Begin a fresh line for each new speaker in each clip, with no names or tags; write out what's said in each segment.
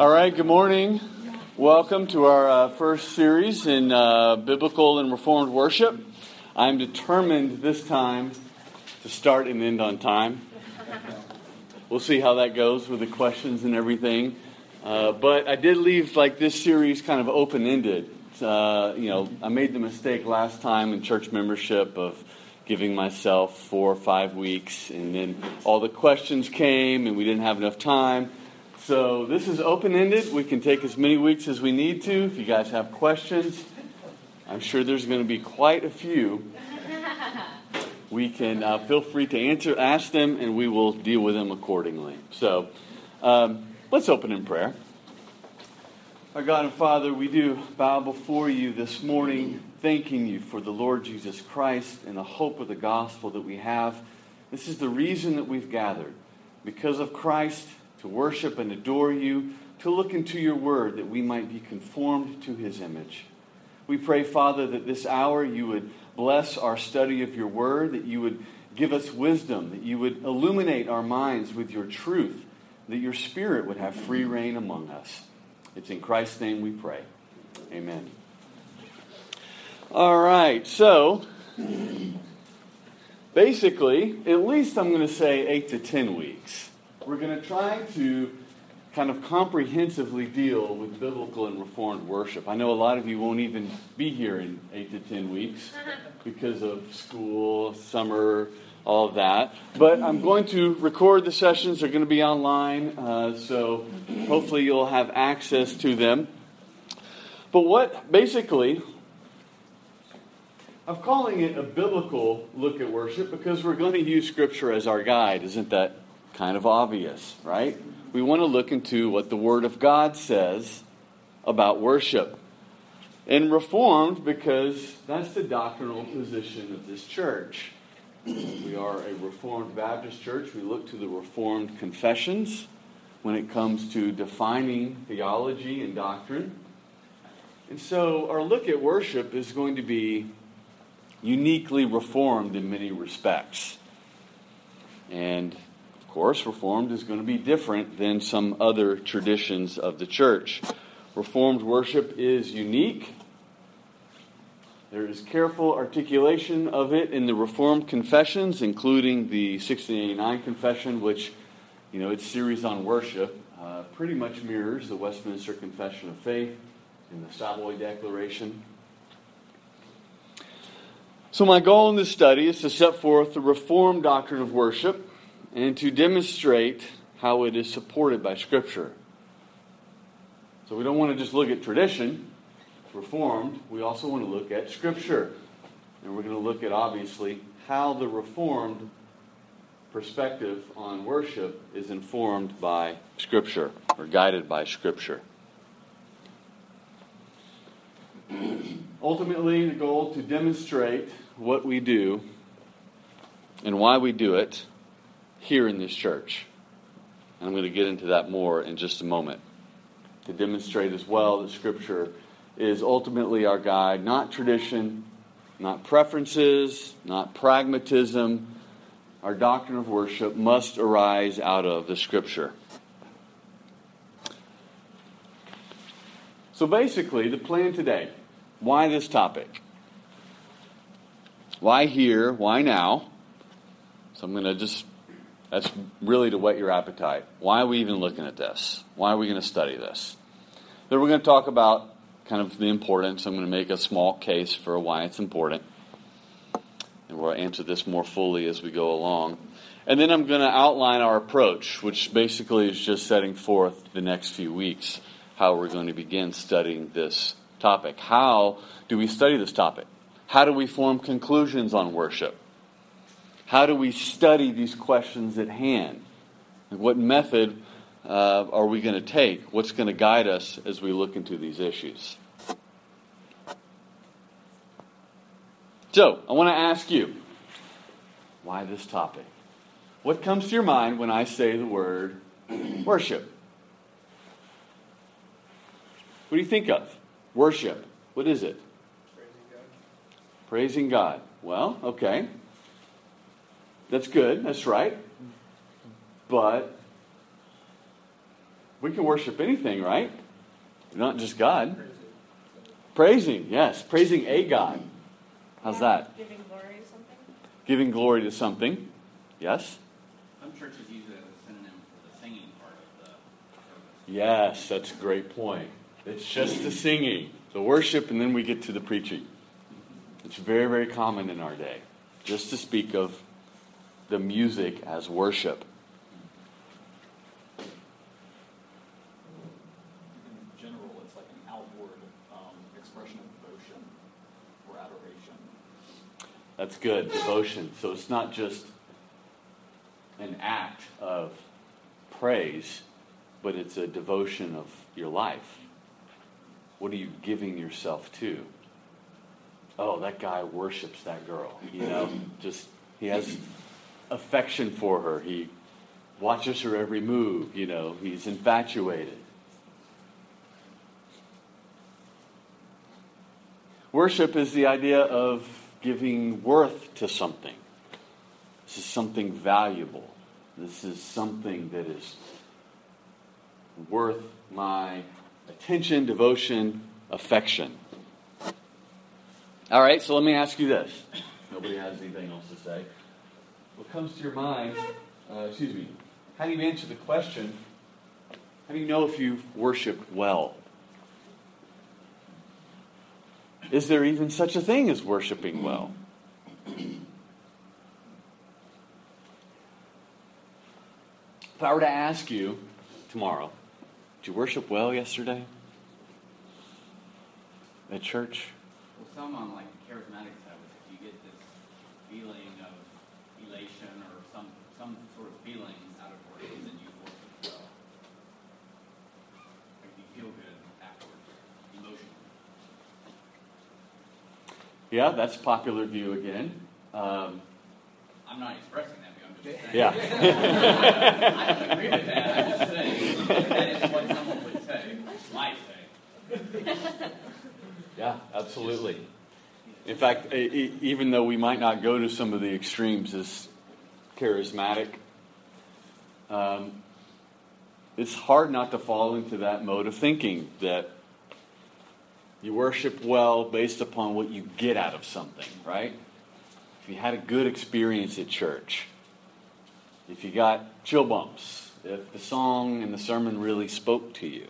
All right, good morning. Welcome to our uh, first series in uh, biblical and reformed worship. I'm determined this time to start and end on time. We'll see how that goes with the questions and everything. Uh, but I did leave like this series kind of open ended. Uh, you know, I made the mistake last time in church membership of giving myself four or five weeks, and then all the questions came, and we didn't have enough time. So this is open ended. We can take as many weeks as we need to. If you guys have questions, I'm sure there's going to be quite a few. We can uh, feel free to answer, ask them, and we will deal with them accordingly. So um, let's open in prayer. Our God and Father, we do bow before you this morning, thanking you for the Lord Jesus Christ and the hope of the gospel that we have. This is the reason that we've gathered. Because of Christ, to worship and adore you, to look into your word that we might be conformed to his image. We pray, Father, that this hour you would bless our study of your word, that you would give us wisdom, that you would illuminate our minds with your truth, that your spirit would have free reign among us. It's in Christ's name we pray. Amen. All right, so basically, at least I'm going to say eight to ten weeks we're going to try to kind of comprehensively deal with biblical and reformed worship. I know a lot of you won't even be here in eight to ten weeks because of school, summer, all of that. But I'm going to record the sessions. They're going to be online, uh, so hopefully you'll have access to them. But what basically, I'm calling it a biblical look at worship because we're going to use Scripture as our guide. Isn't that kind of obvious, right? We want to look into what the Word of God says about worship. And Reformed because that's the doctrinal position of this church. We are a Reformed Baptist church. We look to the Reformed confessions when it comes to defining theology and doctrine. And so our look at worship is going to be uniquely reformed in many respects. And course, Reformed is going to be different than some other traditions of the church. Reformed worship is unique. There is careful articulation of it in the Reformed confessions, including the 1689 Confession, which, you know, its series on worship uh, pretty much mirrors the Westminster Confession of Faith and the Savoy Declaration. So, my goal in this study is to set forth the Reformed doctrine of worship and to demonstrate how it is supported by Scripture. So we don't want to just look at tradition, Reformed. We also want to look at Scripture. And we're going to look at, obviously, how the Reformed perspective on worship is informed by Scripture or guided by Scripture. Ultimately, the goal to demonstrate what we do and why we do it here in this church. And I'm going to get into that more in just a moment to demonstrate as well that Scripture is ultimately our guide, not tradition, not preferences, not pragmatism. Our doctrine of worship must arise out of the Scripture. So basically, the plan today why this topic? Why here? Why now? So I'm going to just that's really to whet your appetite. Why are we even looking at this? Why are we going to study this? Then we're going to talk about kind of the importance. I'm going to make a small case for why it's important. And we'll answer this more fully as we go along. And then I'm going to outline our approach, which basically is just setting forth the next few weeks how we're going to begin studying this topic. How do we study this topic? How do we form conclusions on worship? How do we study these questions at hand? What method uh, are we going to take? What's going to guide us as we look into these issues? So, I want to ask you why this topic? What comes to your mind when I say the word worship? What do you think of? Worship. What is it?
Praising God.
Praising God. Well, okay. That's good. That's right. But We can worship anything, right? Not just God. Praising, yes. Praising a God. How's that?
Giving glory to something?
Giving glory to something. Yes?
Some churches use it as a synonym for the singing part of the service.
Yes, that's a great point. It's just the singing, the worship, and then we get to the preaching. It's very, very common in our day just to speak of the music as worship.
In general, it's like an outward um, expression of devotion or adoration.
That's good, devotion. So it's not just an act of praise, but it's a devotion of your life. What are you giving yourself to? Oh, that guy worships that girl. You know, just he has affection for her. He watches her every move. You know, he's infatuated. Worship is the idea of giving worth to something. This is something valuable. This is something that is worth my attention, devotion, affection. All right, so let me ask you this. Nobody has anything else to say. What comes to your mind, uh, excuse me, how do you answer the question, how do you know if you've worshiped well? Is there even such a thing as worshiping well? If I were to ask you tomorrow, did you worship well yesterday at church?
Well, some on like the charismatic side, if you get this feeling of elation or some some sort of feeling out of worship, then you worship well. Like you feel good afterwards, emotionally.
Yeah, that's popular view again. Um,
I'm not expressing that view. I'm just saying.
yeah.
I don't agree with that. I'm just saying that is what someone would say, might say.
Yeah, absolutely. In fact, even though we might not go to some of the extremes as charismatic, um, it's hard not to fall into that mode of thinking that you worship well based upon what you get out of something, right? If you had a good experience at church, if you got chill bumps, if the song and the sermon really spoke to you.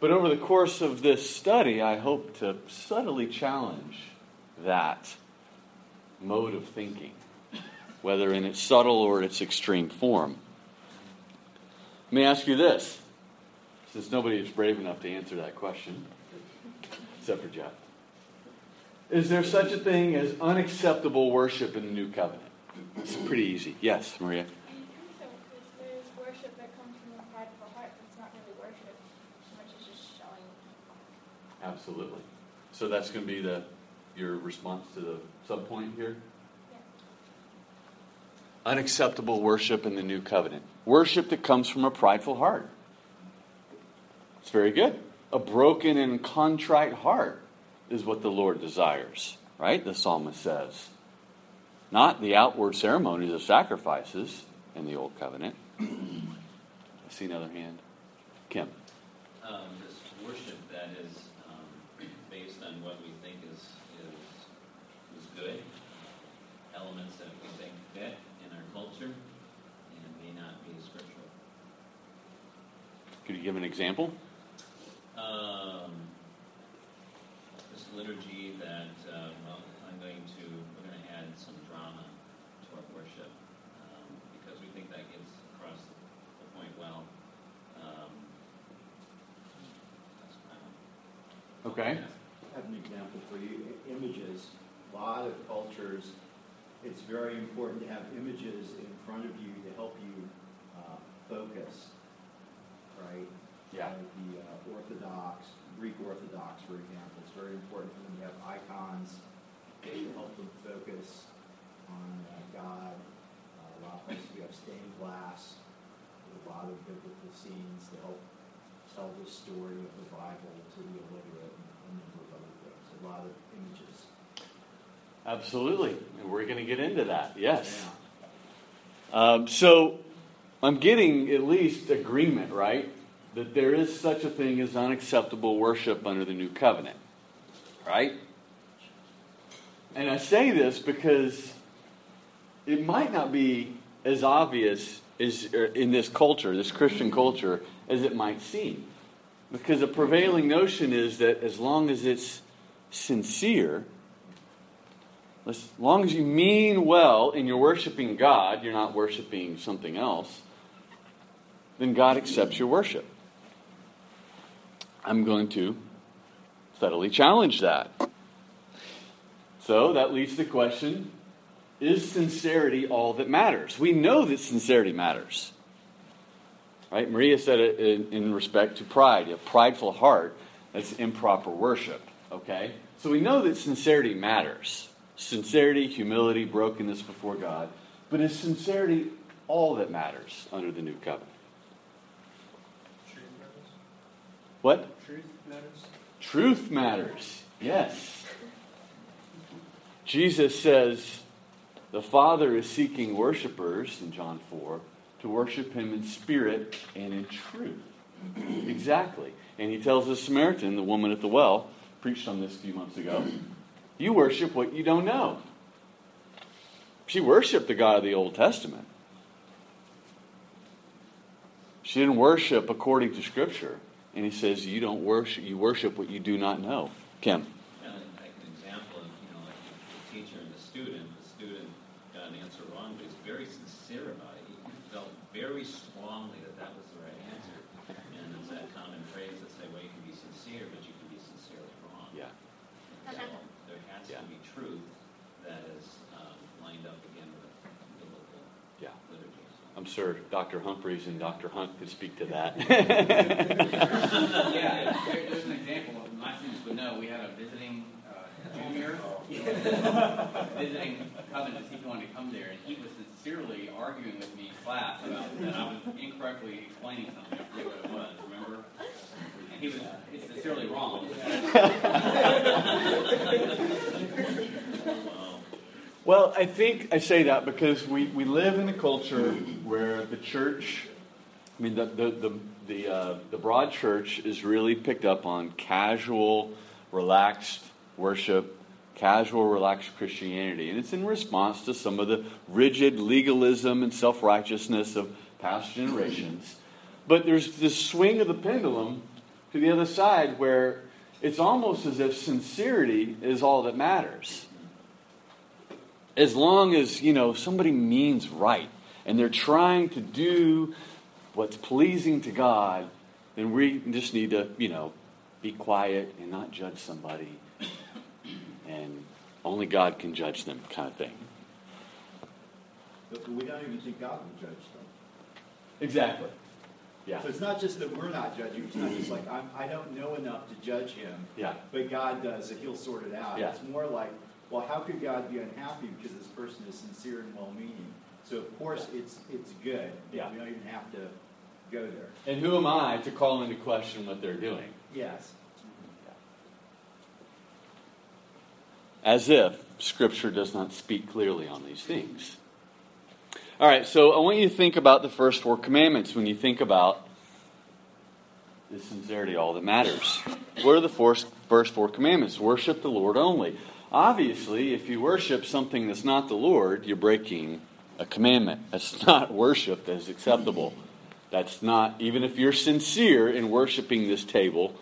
But over the course of this study, I hope to subtly challenge that mode of thinking, whether in its subtle or its extreme form. Let me ask you this, since nobody is brave enough to answer that question, except for Jeff. Is there such a thing as unacceptable worship in the new covenant? It's pretty easy. Yes, Maria.
So, because there's worship that comes from a prideful heart, it's not really worship, so much as just showing.
Absolutely. So that's going to be the your response to the subpoint here.
Yeah.
Unacceptable worship in the new covenant. Worship that comes from a prideful heart. It's very good. A broken and contrite heart is what the Lord desires, right? The psalmist says. Not the outward ceremonies of sacrifices in the old covenant. I see another hand. Kim.
um, this worship that is um, based on what we think is, is, is good, elements that we think fit in our culture, and may not be scriptural.
Could you give an example?
Um, this liturgy that, uh, well, I'm going to, we're going to add some drama to our worship um, because we think that gets across the point well. Um, that's kind of
Okay.
I have an example for you. I- Images. A lot of cultures, it's very important to have images in front of you to help you uh, focus, right?
Yeah.
Like the uh, Orthodox, Greek Orthodox, for example, it's very important for them to have icons to help them focus on uh, God. Uh, a lot of places we have stained glass, with a lot of biblical scenes to help tell the story of the Bible to the illiterate and a number of other things. A lot of images.
Absolutely. And we're going to get into that. Yes.
Yeah.
Um, so, I'm getting at least agreement, right? That there is such a thing as unacceptable worship under the new covenant, right? And I say this because it might not be as obvious as er, in this culture, this Christian culture, as it might seem. Because the prevailing notion is that as long as it's sincere, as long as you mean well and you're worshiping God, you're not worshiping something else, then God accepts your worship. I'm going to subtly challenge that. So that leads to the question is sincerity all that matters? We know that sincerity matters. Right? Maria said it in, in respect to pride. A prideful heart, that's improper worship. Okay? So we know that sincerity matters. Sincerity, humility, brokenness before God. But is sincerity all that matters under the new covenant?
Truth matters.
What?
Truth matters.
Truth matters. Yes. Jesus says the Father is seeking worshipers in John 4 to worship him in spirit and in truth. exactly. And he tells the Samaritan, the woman at the well, preached on this a few months ago, you worship what you don't know. She worshiped the God of the Old Testament. She didn't worship according to Scripture. And he says, You don't worship, you worship what you do not know. Kim.
And like an example of, you know, like the teacher and the student, the student got an answer wrong, but he's very sincere about it. He felt very strongly that that was the right answer. And it's that common phrase that say, well, you can be sincere, but you can be sincerely wrong.
Yeah.
So there has
Yeah.
to be truth that is um, lined up again with biblical
Yeah.
liturgy.
I'm sure Dr. Humphreys and Dr. Hunt could speak to that.
Yeah, there, there's an example. of My students would know. We had a visiting uh, junior, visiting cousin to see if he wanted to come there, and he was sincerely arguing with me in class about that I was incorrectly explaining something. I forget what it was. Remember? And he was sincerely wrong.
Well, I think I say that because we, we live in a culture where the church, I mean, the, the, the, the, uh, the broad church is really picked up on casual, relaxed worship, casual, relaxed Christianity. And it's in response to some of the rigid legalism and self righteousness of past generations. But there's this swing of the pendulum to the other side where it's almost as if sincerity is all that matters as long as you know somebody means right and they're trying to do what's pleasing to God, then we just need to you know be quiet and not judge somebody, and only God can judge them, kind of thing.
But we don't even think God will judge them.
Exactly. Yeah.
So it's not just that we're not judging. It's not just like I'm, I don't know enough to judge him,
Yeah.
but God does, and He'll sort it out.
Yeah.
It's more like, well, how could God be unhappy because this person is sincere and well-meaning? So of course it's it's good.
Yeah.
We don't even have to go there.
And who am I to call into question what they're doing?
Yes.
as if Scripture does not speak clearly on these things. All right, so I want you to think about the first four commandments when you think about the sincerity, all that matters. What are the first, first four commandments? Worship the Lord only. Obviously, if you worship something that's not the Lord, you're breaking a commandment. That's not worship that is acceptable. That's not, even if you're sincere in worshiping this table,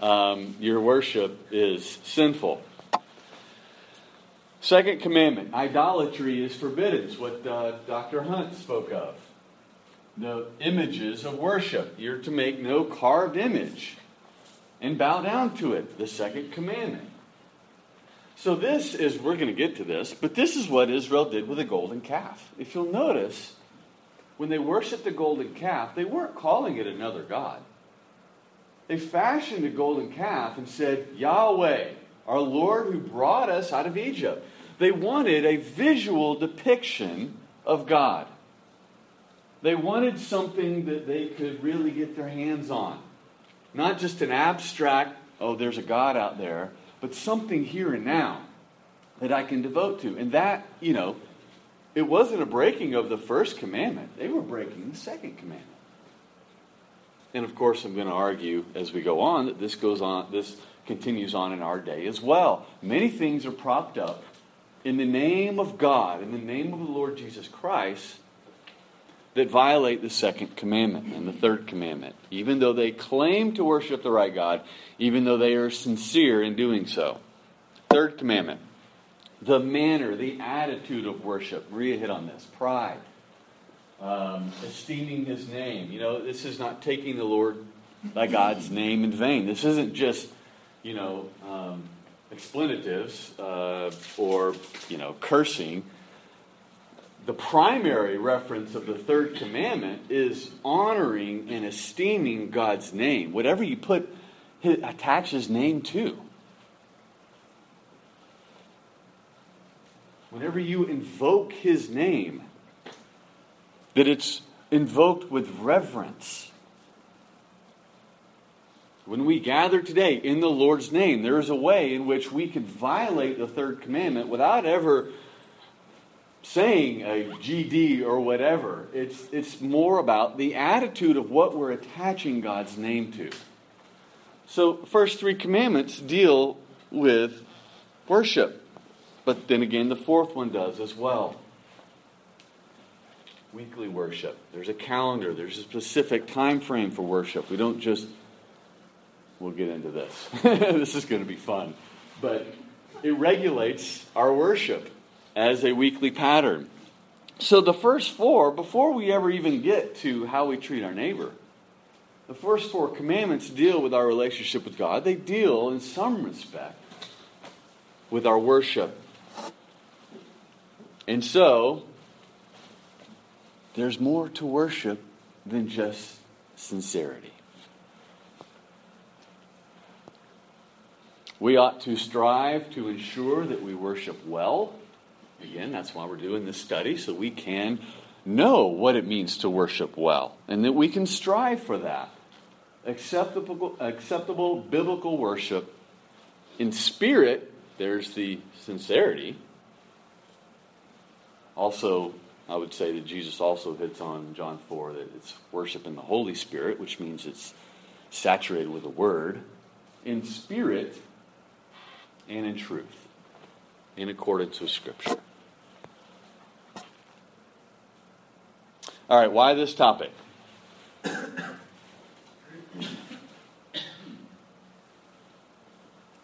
um, your worship is sinful. Second commandment idolatry is forbidden. It's what uh, Dr. Hunt spoke of. The images of worship. You're to make no carved image and bow down to it. The second commandment. So, this is, we're going to get to this, but this is what Israel did with the golden calf. If you'll notice, when they worshiped the golden calf, they weren't calling it another God. They fashioned a golden calf and said, Yahweh, our Lord who brought us out of Egypt. They wanted a visual depiction of God. They wanted something that they could really get their hands on. Not just an abstract, oh, there's a God out there, but something here and now that I can devote to. And that, you know, it wasn't a breaking of the first commandment, they were breaking the second commandment. And of course, I'm going to argue as we go on that this goes on, this continues on in our day as well. Many things are propped up in the name of God, in the name of the Lord Jesus Christ, that violate the second commandment and the third commandment, even though they claim to worship the right God, even though they are sincere in doing so. Third commandment the manner, the attitude of worship. Maria hit on this pride, um, esteeming his name. You know, this is not taking the Lord, thy God's name in vain. This isn't just, you know, um, explanatives uh, or, you know, cursing the primary reference of the third commandment is honoring and esteeming God's name. Whatever you put, attach his name to. Whenever you invoke his name, that it's invoked with reverence. When we gather today in the Lord's name, there is a way in which we could violate the third commandment without ever saying a GD or whatever. It's, it's more about the attitude of what we're attaching God's name to. So, first three commandments deal with worship. But then again, the fourth one does as well. Weekly worship. There's a calendar, there's a specific time frame for worship. We don't just, we'll get into this. this is going to be fun. But it regulates our worship as a weekly pattern. So the first four, before we ever even get to how we treat our neighbor, the first four commandments deal with our relationship with God. They deal, in some respect, with our worship. And so, there's more to worship than just sincerity. We ought to strive to ensure that we worship well Again, that's why we're doing this study, so we can know what it means to worship well, and that we can strive for that. Acceptable, acceptable biblical worship. In spirit, there's the sincerity. Also, I would say that Jesus also hits on John 4 that it's worship in the Holy Spirit, which means it's saturated with the Word, in spirit and in truth, in accordance with Scripture. All right, why this topic?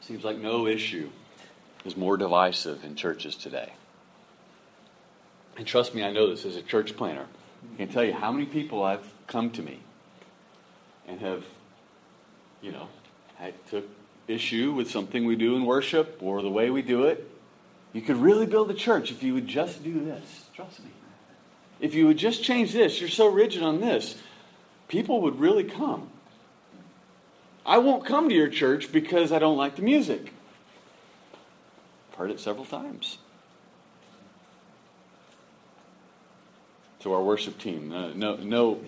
Seems like no issue is more divisive in churches today. And trust me, I know this as a church planter. I can tell you how many people I've come to me and have, you know, had, took issue with something we do in worship or the way we do it. You could really build a church if you would just do this. Trust me if you would just change this, you're so rigid on this, people would really come. I won't come to your church because I don't like the music. I've heard it several times. To our worship team, uh, no, no,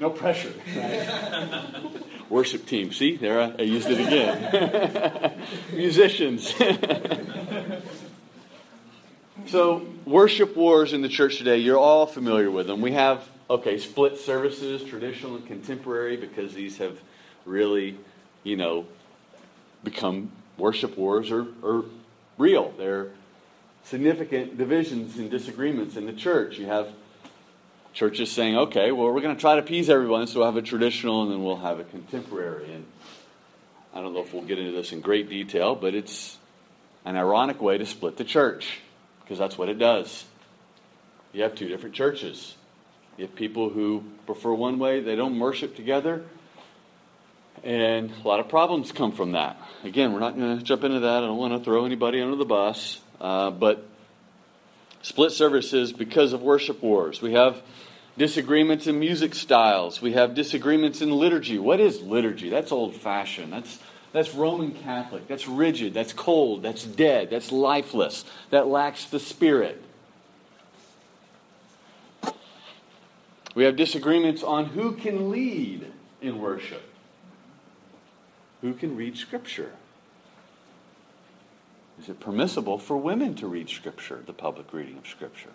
no pressure. worship team, see there I, I used it again. Musicians. So, worship wars in the church today, you're all familiar with them. We have, okay, split services, traditional and contemporary, because these have really, you know, become worship wars are real. They're significant divisions and disagreements in the church. You have churches saying, okay, well, we're going to try to appease everyone, so we'll have a traditional and then we'll have a contemporary. And I don't know if we'll get into this in great detail, but it's an ironic way to split the church because that's what it does. You have two different churches. You have people who prefer one way, they don't worship together, and a lot of problems come from that. Again, we're not going to jump into that. I don't want to throw anybody under the bus, uh, but split services because of worship wars. We have disagreements in music styles. We have disagreements in liturgy. What is liturgy? That's old fashioned. That's that's Roman Catholic. That's rigid. That's cold. That's dead. That's lifeless. That lacks the Spirit. We have disagreements on who can lead in worship, who can read Scripture. Is it permissible for women to read Scripture, the public reading of Scripture?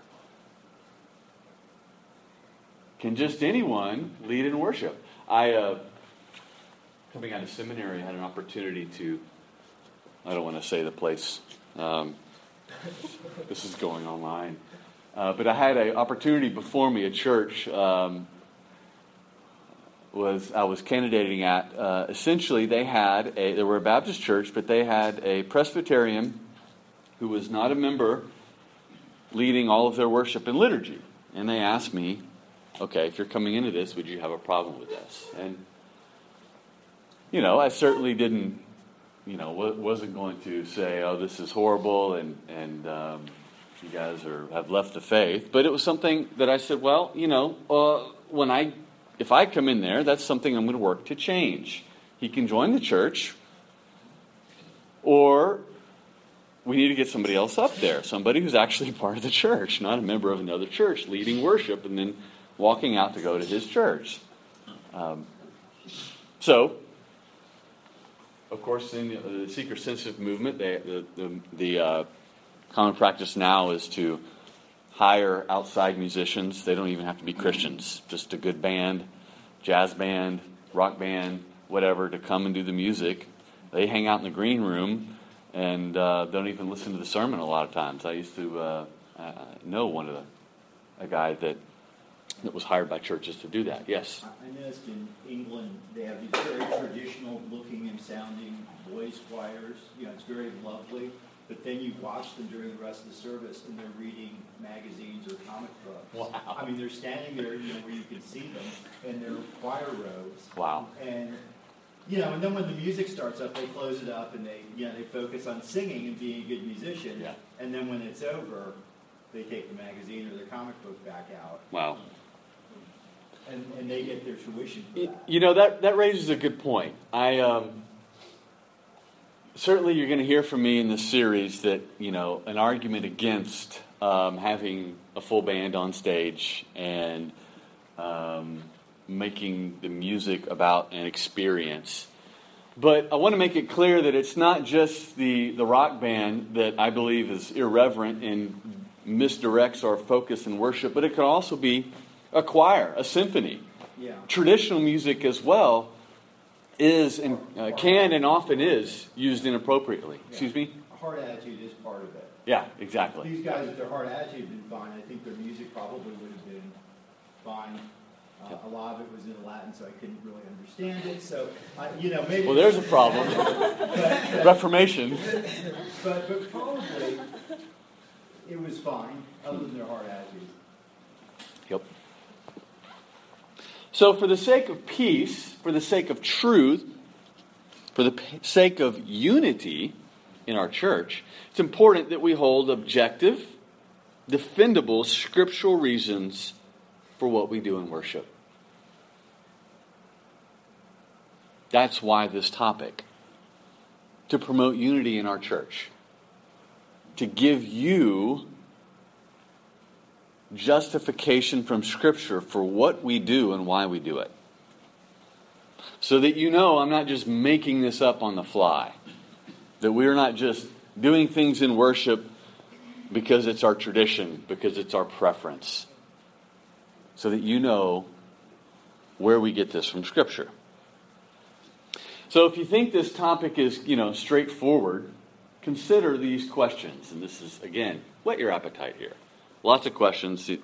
Can just anyone lead in worship? I, uh, coming out of seminary, I had an opportunity to, I don't want to say the place, um, this is going online, uh, but I had an opportunity before me at church. Um, was I was candidating at. Uh, essentially, they had a they were a Baptist church, but they had a Presbyterian who was not a member leading all of their worship and liturgy, and they asked me okay, if you're coming into this, would you have a problem with this? And, you know, I certainly didn't, you know, wasn't going to say, oh, this is horrible and, and um, you guys are, have left the faith. But it was something that I said, well, you know, uh, when I, if I come in there, that's something I'm going to work to change. He can join the church, or we need to get somebody else up there, somebody who's actually part of the church, not a member of another church, leading worship, and then walking out to go to his church. Um, so, of course, in the seeker sensitive movement, they, the, the, the uh, common practice now is to hire outside musicians. They don't even have to be Christians, just a good band, jazz band, rock band, whatever, to come and do the music. They hang out in the green room and uh, don't even listen to the sermon a lot of times. I used to uh, uh know one of the a guy that that was hired by churches to do that. Yes.
I noticed in England they have these very traditional looking and sounding boys choirs. You know, it's very lovely. But then you watch them during the rest of the service, and they're reading magazines or comic books.
Wow.
I mean, they're standing there, you know, where you can see them, in their choir robes.
Wow.
And you know, and then when the music starts up, they close it up and they, you know, they focus on singing and being a good musician.
Yeah.
And then when it's over, they take the magazine or the comic book back out.
Wow.
And, and they get their tuition.
You know, that, that raises a good point. I, um, certainly you're going to hear from me in this series that, you know, an argument against um, having a full band on stage and um, making the music about an experience. But I want to make it clear that it's not just the, the rock band that I believe is irreverent and misdirects our focus in worship, but it could also be a choir, a symphony.
Yeah.
Traditional music as well is and uh, can and often is used inappropriately.
Yeah.
Excuse me.
Heart attitude is part of it.
Yeah, exactly.
These guys, if their heart attitude had been fine, I think their music probably would have been fine. Uh, a lot of it was in Latin, so I couldn't really understand it. So, uh, you know, maybe.
Well, there's a problem.
but,
Reformation.
but, but probably it was fine, other than their heart attitude.
So, for the sake of peace, for the sake of truth, for the sake of unity in our church, it's important that we hold objective, defendable scriptural reasons for what we do in worship. That's why this topic to promote unity in our church, to give you justification from Scripture for what we do and why we do it. So that you know I'm not just making this up on the fly, that we're not just doing things in worship because it's our tradition, because it's our preference. So that you know where we get this from Scripture. So if you think this topic is, you know, straightforward, consider these questions. And this is, again, whet your appetite here. Lots of questions. You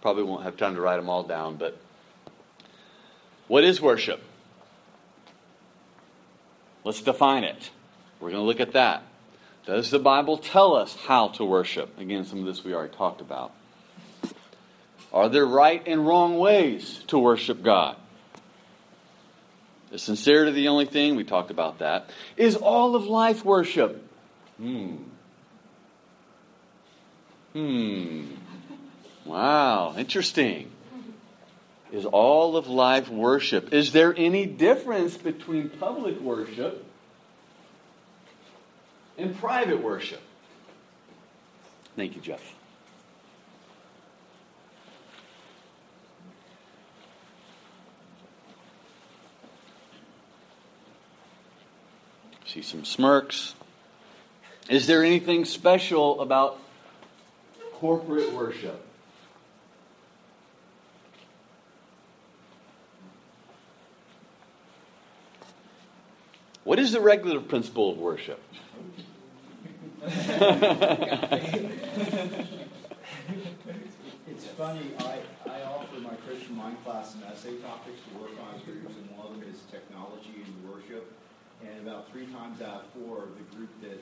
probably won't have time to write them all down, but what is worship? Let's define it. We're going to look at that. Does the Bible tell us how to worship? Again, some of this we already talked about. Are there right and wrong ways to worship God? Is sincerity the only thing? We talked about that. Is all of life worship? Hmm. Hmm. Wow, interesting. Is all of life worship? Is there any difference between public worship and private worship? Thank you, Jeff. See some smirks. Is there anything special about corporate worship? What is the regulative principle of worship?
It's funny, I, I offer my Christian mind class some essay topics to work on groups, and one of them is technology and worship. And about three times out of four, the group that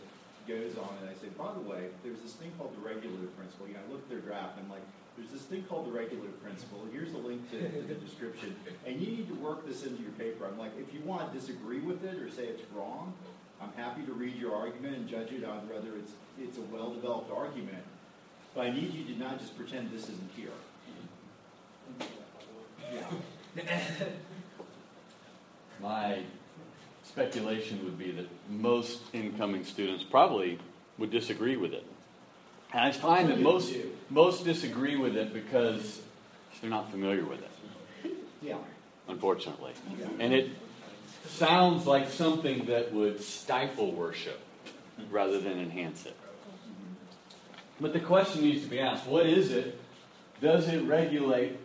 goes on and I say, by the way, there's this thing called the regulative principle. You know, I look at their draft, I'm like, there's this thing called the regulative principle. Here's the link to, to the description. And you need to work this into your paper. I'm like, if you want to disagree with it or say it's wrong, I'm happy to read your argument and judge it on whether it's, it's a well-developed argument. But I need you to not just pretend this isn't here. Yeah.
My speculation would be that most incoming students probably would disagree with it. And I find that most, most disagree with it because they're not familiar with it,
Yeah.
unfortunately. And it sounds like something that would stifle worship rather than enhance it. But the question needs to be asked what is it? Does it regulate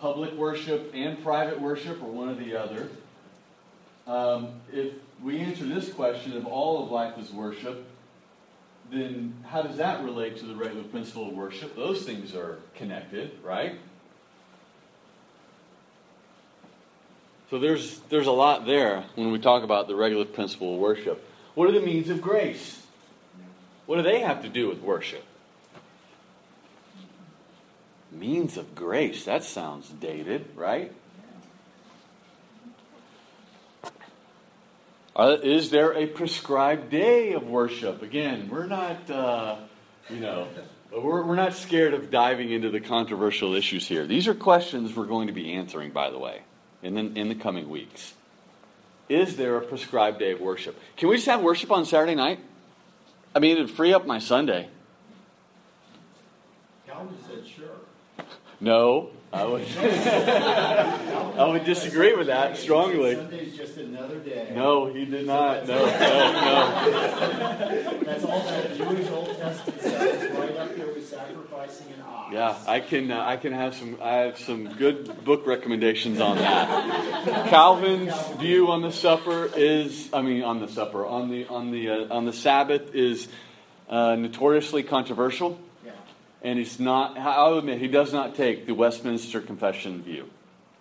public worship and private worship, or one or the other? Um, if we answer this question if all of life is worship, then how does that relate to the regulative principle of worship? Those things are connected, right? So there's there's a lot there when we talk about the regulative principle of worship. What are the means of grace? What do they have to do with worship? Means of grace. That sounds dated, right? Uh, is there a prescribed day of worship? Again, we're not, uh, you know, we're, we're not scared of diving into the controversial issues here. These are questions we're going to be answering, by the way, in the, in the coming weeks. Is there a prescribed day of worship? Can we just have worship on Saturday night? I mean, it'd free up my Sunday.
Calvin said, sure.
No, I would, I would disagree with that strongly.
Sunday's just another day.
No, he did not. No, no, no.
That's all that Jewish Old Testament says, right up there with sacrificing an ox.
Yeah, I can. Uh, I can have some. I have some good book recommendations on that. Calvin's view on the supper is. I mean, on the supper on the on the uh, on the Sabbath is uh, notoriously controversial. And it's not. I'll admit he does not take the Westminster Confession view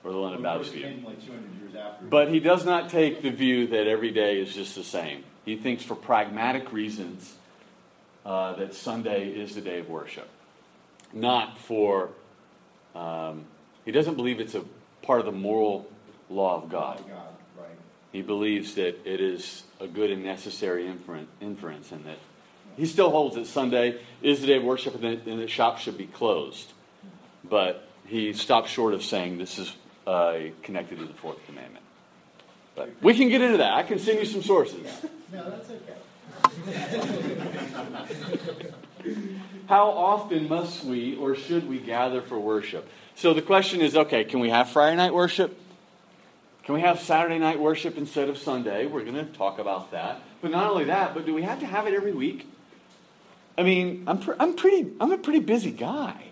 or the London
Well,
Baptist view.
like 200 years after.
But he does not take the view that every day is just the same. He thinks for pragmatic reasons uh, that Sunday is the day of worship, not for. Um, he doesn't believe it's a part of the moral law of God.
Oh, God, right.
He believes that it is a good and necessary inferen- inference, and that he still holds that Sunday is the day of worship, and that, and that shops should be closed. But he stops short of saying this is uh, connected to the fourth commandment. But we can get into that. I can send you some sources.
No, that's okay.
How often must we or should we gather for worship? So the question is okay, can we have Friday night worship? Can we have Saturday night worship instead of Sunday? We're going to talk about that. But not only that, but do we have to have it every week? I mean, I'm, I'm pretty I'm a pretty busy guy.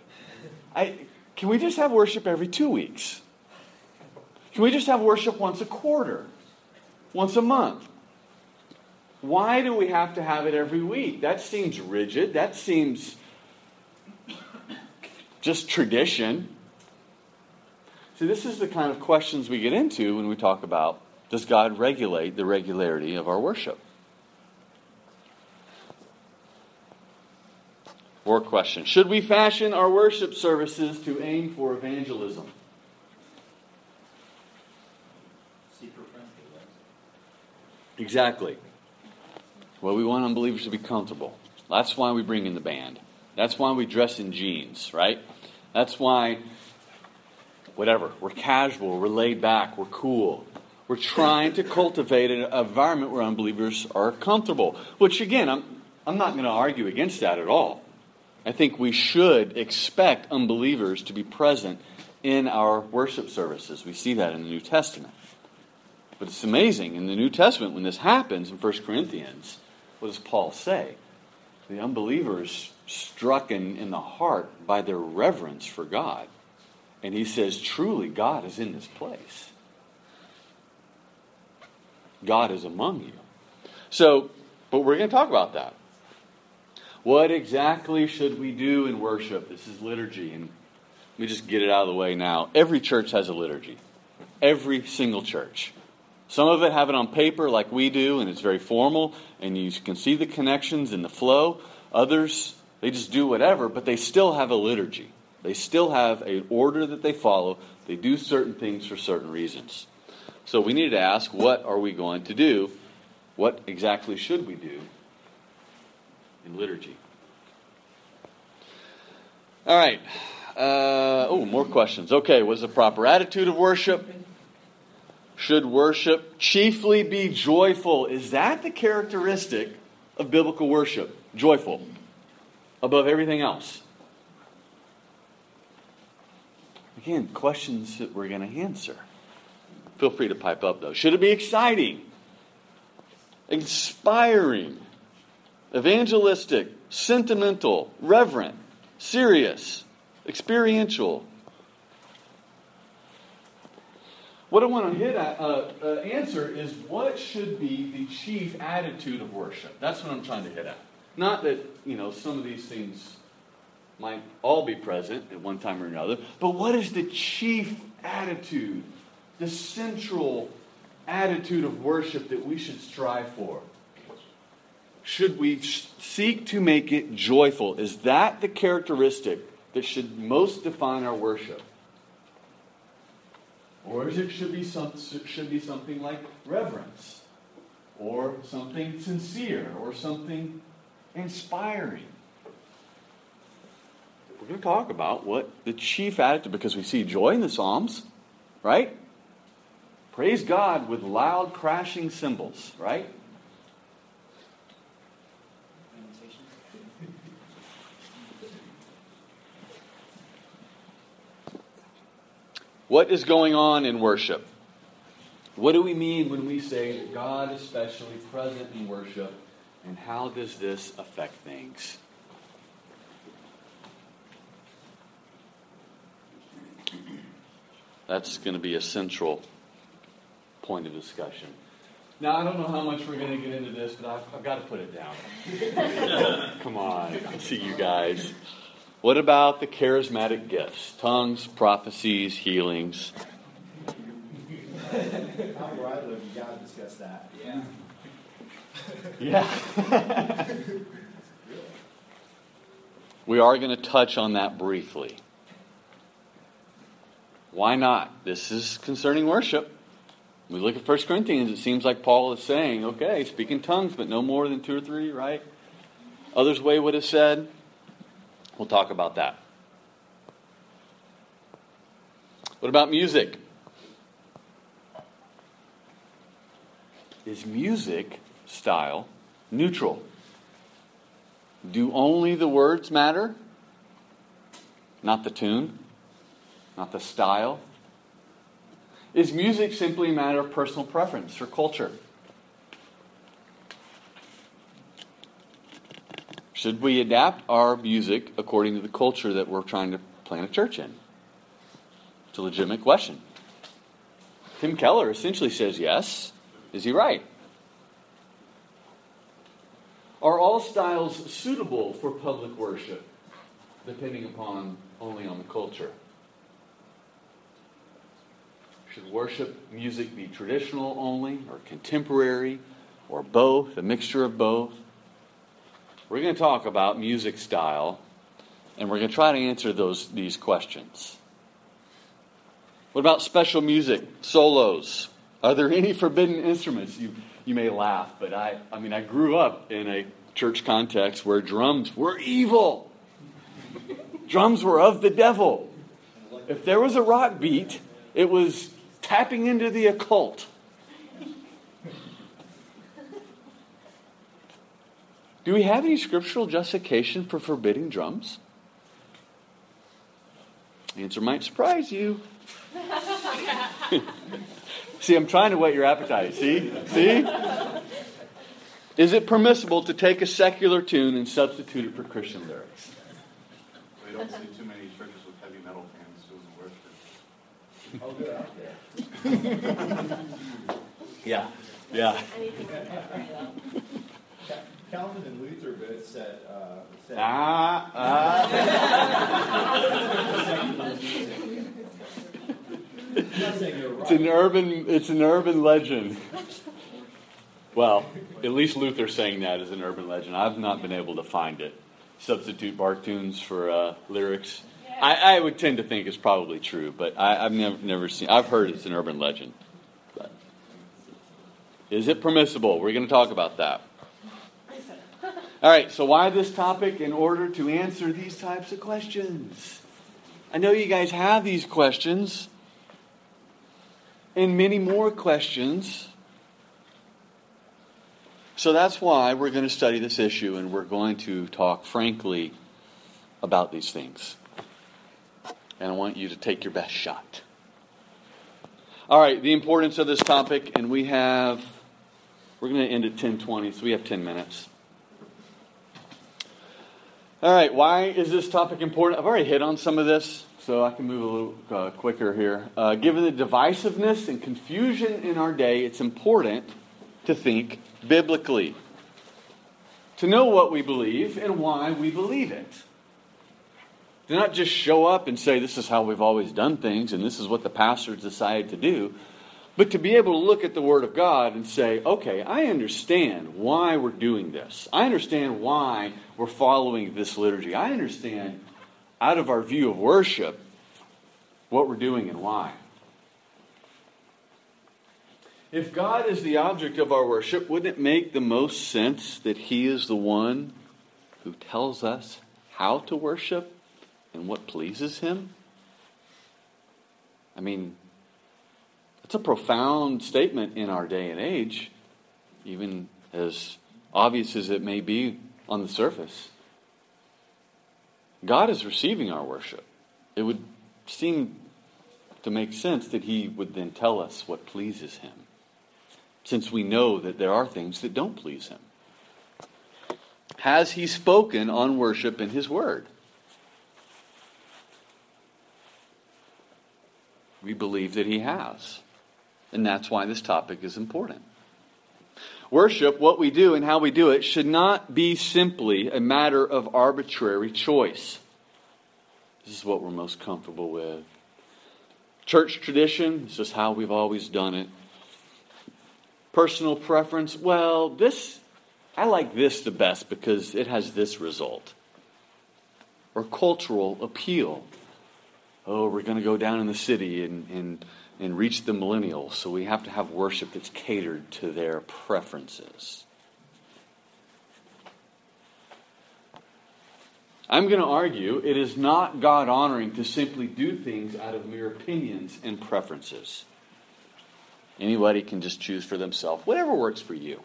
I can we just have worship every 2 weeks? Can we just have worship once a quarter? Once a month? Why do we have to have it every week? That seems rigid. That seems just tradition. See, this is the kind of questions we get into when we talk about does God regulate the regularity of our worship? Or question Should we fashion our worship services to aim for evangelism?
Seeker friendly, right?
Exactly. Well, we want unbelievers to be comfortable. That's why we bring in the band. That's why we dress in jeans, right? That's why, whatever, we're casual, we're laid back, we're cool. We're trying to cultivate an environment where unbelievers are comfortable, which, again, I'm, I'm not going to argue against that at all. I think we should expect unbelievers to be present in our worship services. We see that in the New Testament. But it's amazing in the New Testament when this happens in 1 Corinthians, what does Paul say? the unbelievers struck in, in the heart by their reverence for God. And he says, truly, God is in this place. God is among you. So, but we're going to talk about that. What exactly should we do in worship? This is liturgy, and let me just get it out of the way now. Every church has a liturgy. Every single church. Some of it have it on paper like we do, and it's very formal, and you can see the connections and the flow. Others, they just do whatever, but they still have a liturgy. They still have an order that they follow. They do certain things for certain reasons. So we need to ask what are we going to do? What exactly should we do in liturgy? All right. Uh, oh, more questions. Okay, was the proper attitude of worship? Should worship chiefly be joyful? Is that the characteristic of biblical worship? Joyful. Above everything else. Again, questions that we're going to answer. Feel free to pipe up, though. Should it be exciting, inspiring, evangelistic, sentimental, reverent, serious, experiential? What I want to hit at, uh, uh, answer is what should be the chief attitude of worship. That's what I'm trying to hit at. Not that you know some of these things might all be present at one time or another, but what is the chief attitude, the central attitude of worship that we should strive for? Should we seek to make it joyful? Is that the characteristic that should most define our worship? Or is it should be some, should be something like reverence, or something sincere, or something inspiring? We're going to talk about what the chief attitude, because we see joy in the Psalms, right? Praise God with loud crashing cymbals, right? What is going on in worship? What do we mean when we say that God is especially present in worship, and how does this affect things? That's going to be a central point of discussion. Now, I don't know how much we're going to get into this, but I've, I've got to put it down. Come on, I see you guys. What about the charismatic gifts? Tongues, prophecies, healings.
How where I live, you gotta discuss that.
Yeah.
Yeah. we are going to touch on that briefly. Why not? This is concerning worship. We look at 1 Corinthians, it seems like Paul is saying, okay, speak in tongues, but no more than two or three, right? Others way would have said, We'll talk about that. What about music? Is music style neutral? Do only the words matter? Not the tune? Not the style? Is music simply a matter of personal preference or culture? Should we adapt our music according to the culture that we're trying to plant a church in? It's a legitimate question. Tim Keller essentially says yes. Is he right? Are all styles suitable for public worship, depending upon only on the culture? Should worship music be traditional only, or contemporary, or both, a mixture of both? We're going to talk about music style, and we're going to try to answer those, these questions. What about special music, solos? Are there any forbidden instruments? You, you may laugh, but I, I mean, I grew up in a church context where drums were evil. drums were of the devil. If there was a rock beat, it was tapping into the occult. Do we have any scriptural justification for forbidding drums? The answer might surprise you. See, I'm trying to whet your appetite. See? See? Is it permissible to take a secular tune and substitute it for Christian lyrics?
We don't see too many churches with heavy metal fans doing worship.
Oh, I'll go out there.
Yeah. Yeah.
Calvin and Luther both said, uh, said
Ah, ah.
I'm not saying you're
It's an urban it's an urban legend. Well, at least Luther saying that is an urban legend. I've not been able to find it. Substitute bark tunes for uh, lyrics. I, I would tend to think it's probably true, but I, I've never never seen. I've heard it's an urban legend. But is it permissible? We're going to talk about that. All right. So why this topic? In order to answer these types of questions. I know you guys have these questions and many more questions. So that's why we're going to study this issue and we're going to talk frankly about these things. And I want you to take your best shot. All right, the importance of this topic, and we have, we're going to end at 1020, so we have 10 minutes. All right, why is this topic important? I've already hit on some of this, so I can move a little uh, quicker here. Uh, given the divisiveness and confusion in our day, it's important to think biblically, to know what we believe and why we believe it. To not just show up and say, this is how we've always done things and this is what the pastors decided to do, but to be able to look at the Word of God and say, okay, I understand why we're doing this. I understand why we're following this liturgy. I understand, out of our view of worship, what we're doing and why. If God is the object of our worship, wouldn't it make the most sense that He is the one who tells us how to worship and what pleases Him? I mean, it's a profound statement in our day and age, even as obvious as it may be on the surface. God is receiving our worship. It would seem to make sense that He would then tell us what pleases Him, since we know that there are things that don't please Him. Has He spoken on worship in His Word? We believe that He has. And that's why this topic is important. Worship, what we do and how we do it, should not be simply a matter of arbitrary choice. This is what we're most comfortable with. Church tradition, this is how we've always done it. Personal preference, well, this, I like this the best because it has this result. Or cultural appeal. Oh, we're going to go down in the city and, and and reach the millennials, so we have to have worship that's catered to their preferences. I'm going to argue it is not God honoring to simply do things out of mere opinions and preferences. Anybody can just choose for themselves, whatever works for you.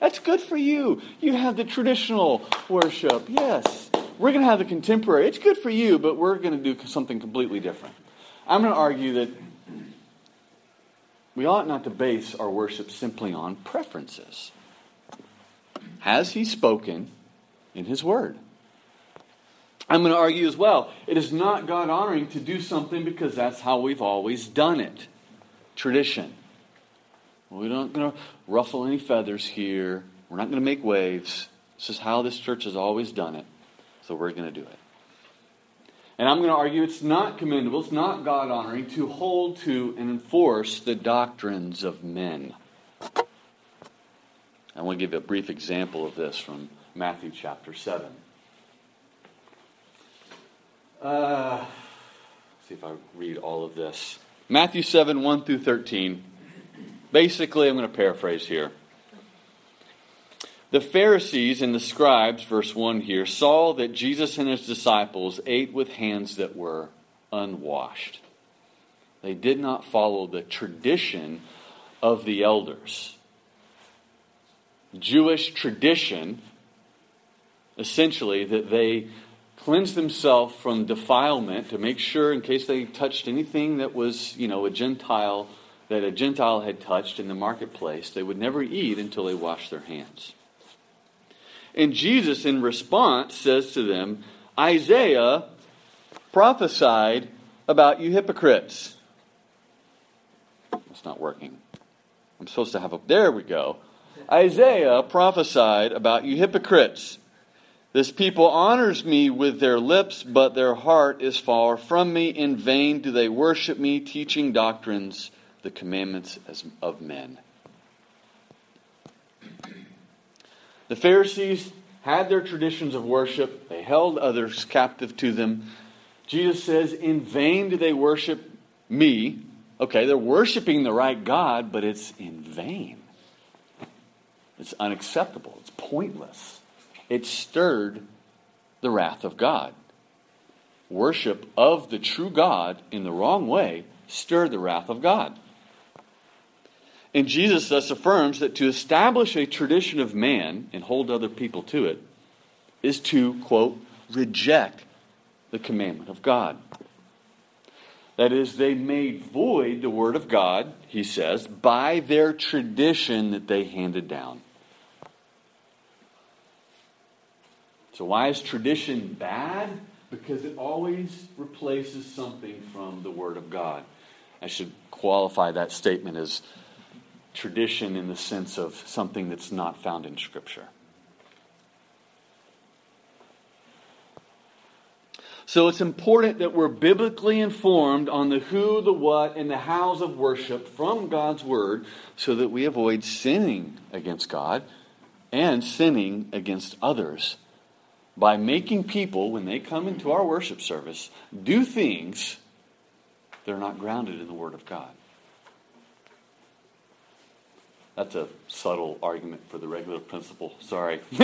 That's good for you. You have the traditional worship, yes. We're going to have the contemporary. It's good for you, but we're going to do something completely different. I'm going to argue that we ought not to base our worship simply on preferences. Has he spoken in his word? I'm going to argue as well, it is not God honoring to do something because that's how we've always done it. Tradition. We're not going to ruffle any feathers here. We're not going to make waves. This is how this church has always done it. So we're going to do it. And I'm going to argue it's not commendable, it's not God honoring to hold to and enforce the doctrines of men. I want to give a brief example of this from Matthew chapter 7. Uh, see if I read all of this. Matthew 7, 1 through 13. Basically, I'm going to paraphrase here. The Pharisees and the scribes, verse 1 here, saw that Jesus and his disciples ate with hands that were unwashed. They did not follow the tradition of the elders. Jewish tradition, essentially, that they cleansed themselves from defilement to make sure, in case they touched anything that was, you know, a Gentile that a Gentile had touched in the marketplace, they would never eat until they washed their hands. And Jesus, in response, says to them, Isaiah prophesied about you hypocrites. It's not working. I'm supposed to have a. There we go. Isaiah prophesied about you hypocrites. This people honors me with their lips, but their heart is far from me. In vain do they worship me, teaching doctrines, the commandments of men. The Pharisees had their traditions of worship, they held others captive to them. Jesus says, In vain do they worship me. Okay, they're worshiping the right God, but it's in vain. It's unacceptable. It's pointless. It stirred the wrath of God. Worship of the true God in the wrong way stirred the wrath of God. And Jesus thus affirms that to establish a tradition of man and hold other people to it is to, quote, reject the commandment of God. That is, they made void the word of God, he says, by their tradition that they handed down. So, why is tradition bad? Because it always replaces something from the Word of God. I should qualify that statement as tradition in the sense of something that's not found in Scripture. So it's important that we're biblically informed on the who, the what, and the hows of worship from God's Word so that we avoid sinning against God and sinning against others by making people, when they come into our worship service, do things that are not grounded in the Word of God. That's a subtle argument for the regulative principle. Sorry.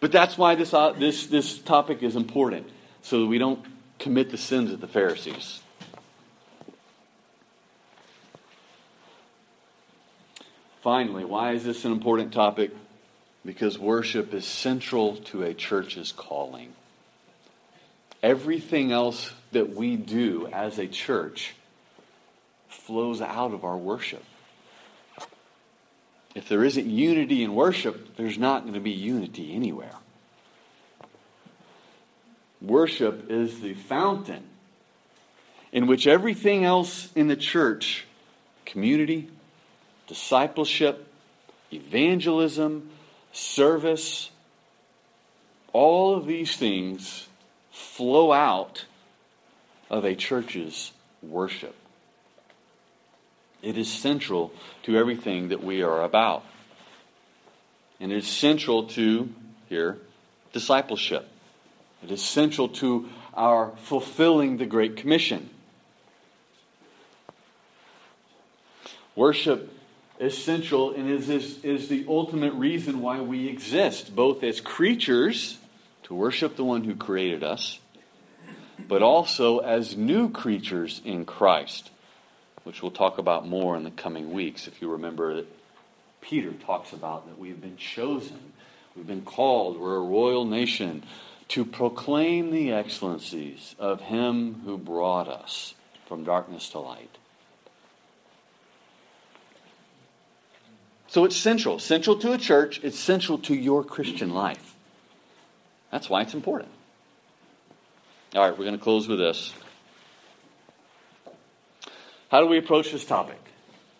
but that's why this, uh, this, this topic is important, so that we don't commit the sins of the Pharisees. Finally, why is this an important topic? because worship is central to a church's calling. Everything else that we do as a church flows out of our worship. If there isn't unity in worship, there's not going to be unity anywhere. Worship is the fountain in which everything else in the church community, discipleship, evangelism, service, all of these things flow out of a church's worship. It is central to everything that we are about. And it is central to, here, discipleship. It is central to our fulfilling the Great Commission. Worship is essential and is, is, is the ultimate reason why we exist, both as creatures to worship the one who created us, but also as new creatures in Christ, which we'll talk about more in the coming weeks. If you remember that Peter talks about that we've been chosen, we've been called, we're a royal nation to proclaim the excellencies of him who brought us from darkness to light. So it's central. Central to a church, it's central to your Christian life. That's why it's important. All right, we're going to close with this. How do we approach this topic?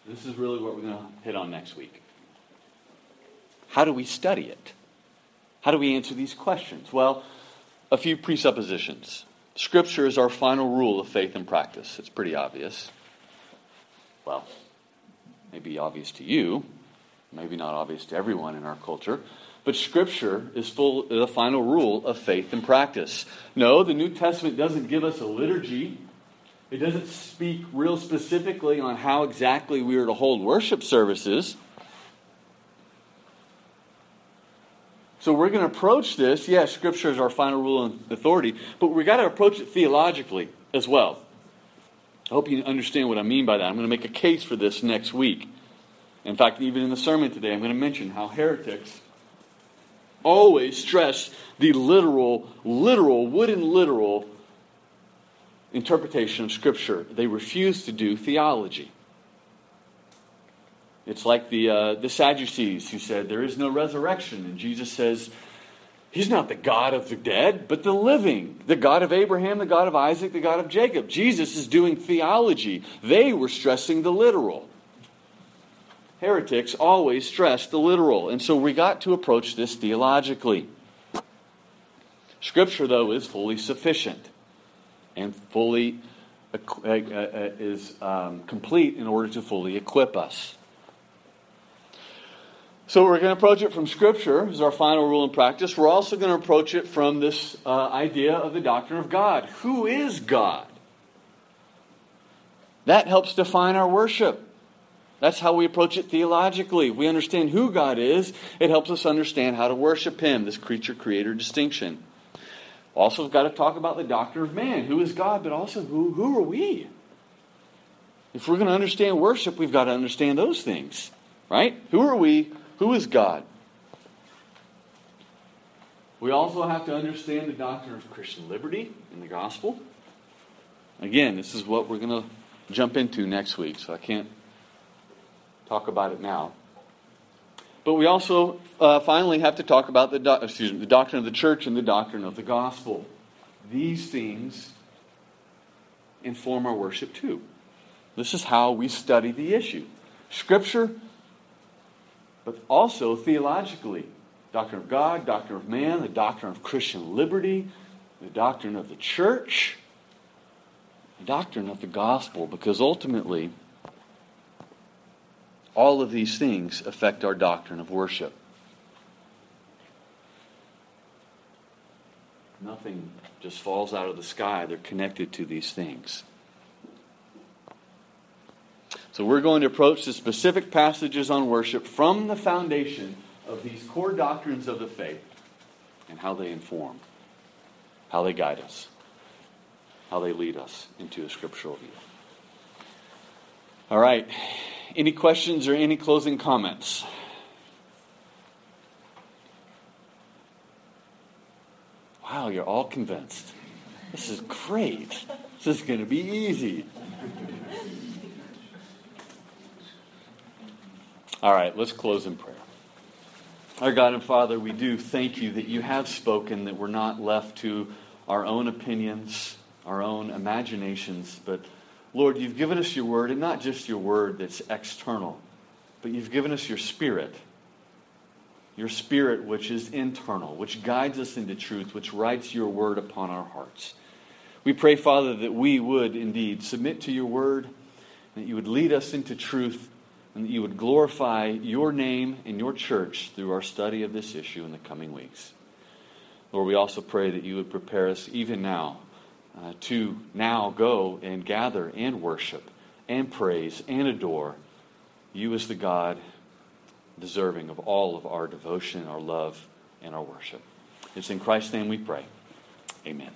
This is really what we're going to hit on next week. How do we study it? How do we answer these questions? Well, a few presuppositions. Scripture is our final rule of faith and practice. It's pretty obvious. Well, maybe obvious to you, maybe not obvious to everyone in our culture, but Scripture is full the final rule of faith and practice. No, the New Testament doesn't give us a liturgy. It doesn't speak real specifically on how exactly we are to hold worship services. So we're going to approach this. Yes, Scripture is our final rule and authority, but we've got to approach it theologically as well. I hope you understand what I mean by that. I'm going to make a case for this next week. In fact, even in the sermon today, I'm going to mention how heretics always stress the literal, literal, wooden literal interpretation of Scripture. They refuse to do theology. It's like the, uh, the Sadducees who said there is no resurrection. And Jesus says, He's not the God of the dead, but the living, the God of Abraham, the God of Isaac, the God of Jacob. Jesus is doing theology. They were stressing the literal. Heretics always stress the literal. And so we got to approach this theologically. Scripture, though, is fully sufficient and fully uh, uh, is um, complete in order to fully equip us. So we're going to approach it from Scripture as our final rule and practice. We're also going to approach it from this uh, idea of the doctrine of God. Who is God? That helps define our worship. That's how we approach it theologically. We understand who God is. It helps us understand how to worship Him, this creature creator distinction. Also, we've got to talk about the doctrine of man. Who is God, but also who, who are we? If we're going to understand worship, we've got to understand those things, right? Who are we? Who is God? We also have to understand the doctrine of Christian liberty in the gospel. Again, this is what we're going to jump into next week, so I can't talk about it now. But we also uh, finally have to talk about the, do- excuse me, the doctrine of the church and the doctrine of the gospel. These things inform our worship too. This is how we study the issue. Scripture but also theologically doctrine of God, doctrine of man, the doctrine of Christian liberty, the doctrine of the church, the doctrine of the gospel, because ultimately, all of these things affect our doctrine of worship. Nothing just falls out of the sky, they're connected to these things. So we're going to approach the specific passages on worship from the foundation of these core doctrines of the faith and how they inform, how they guide us, how they lead us into a scriptural view. All right. Any questions or any closing comments? Wow, you're all convinced. This is great. This is going to be easy. All right, let's close in prayer. Our God and Father, we do thank you that you have spoken, that we're not left to our own opinions, our own imaginations, but Lord, you've given us your word, and not just your word that's external, but you've given us your spirit. Your spirit, which is internal, which guides us into truth, which writes your word upon our hearts. We pray, Father, that we would indeed submit to your word, that you would lead us into truth and that you would glorify your name and your church through our study of this issue in the coming weeks. Lord, we also pray that you would prepare us even now uh, to now go and gather and worship and praise and adore you as the God deserving of all of our devotion, our love, and our worship. It's in Christ's name we pray. Amen.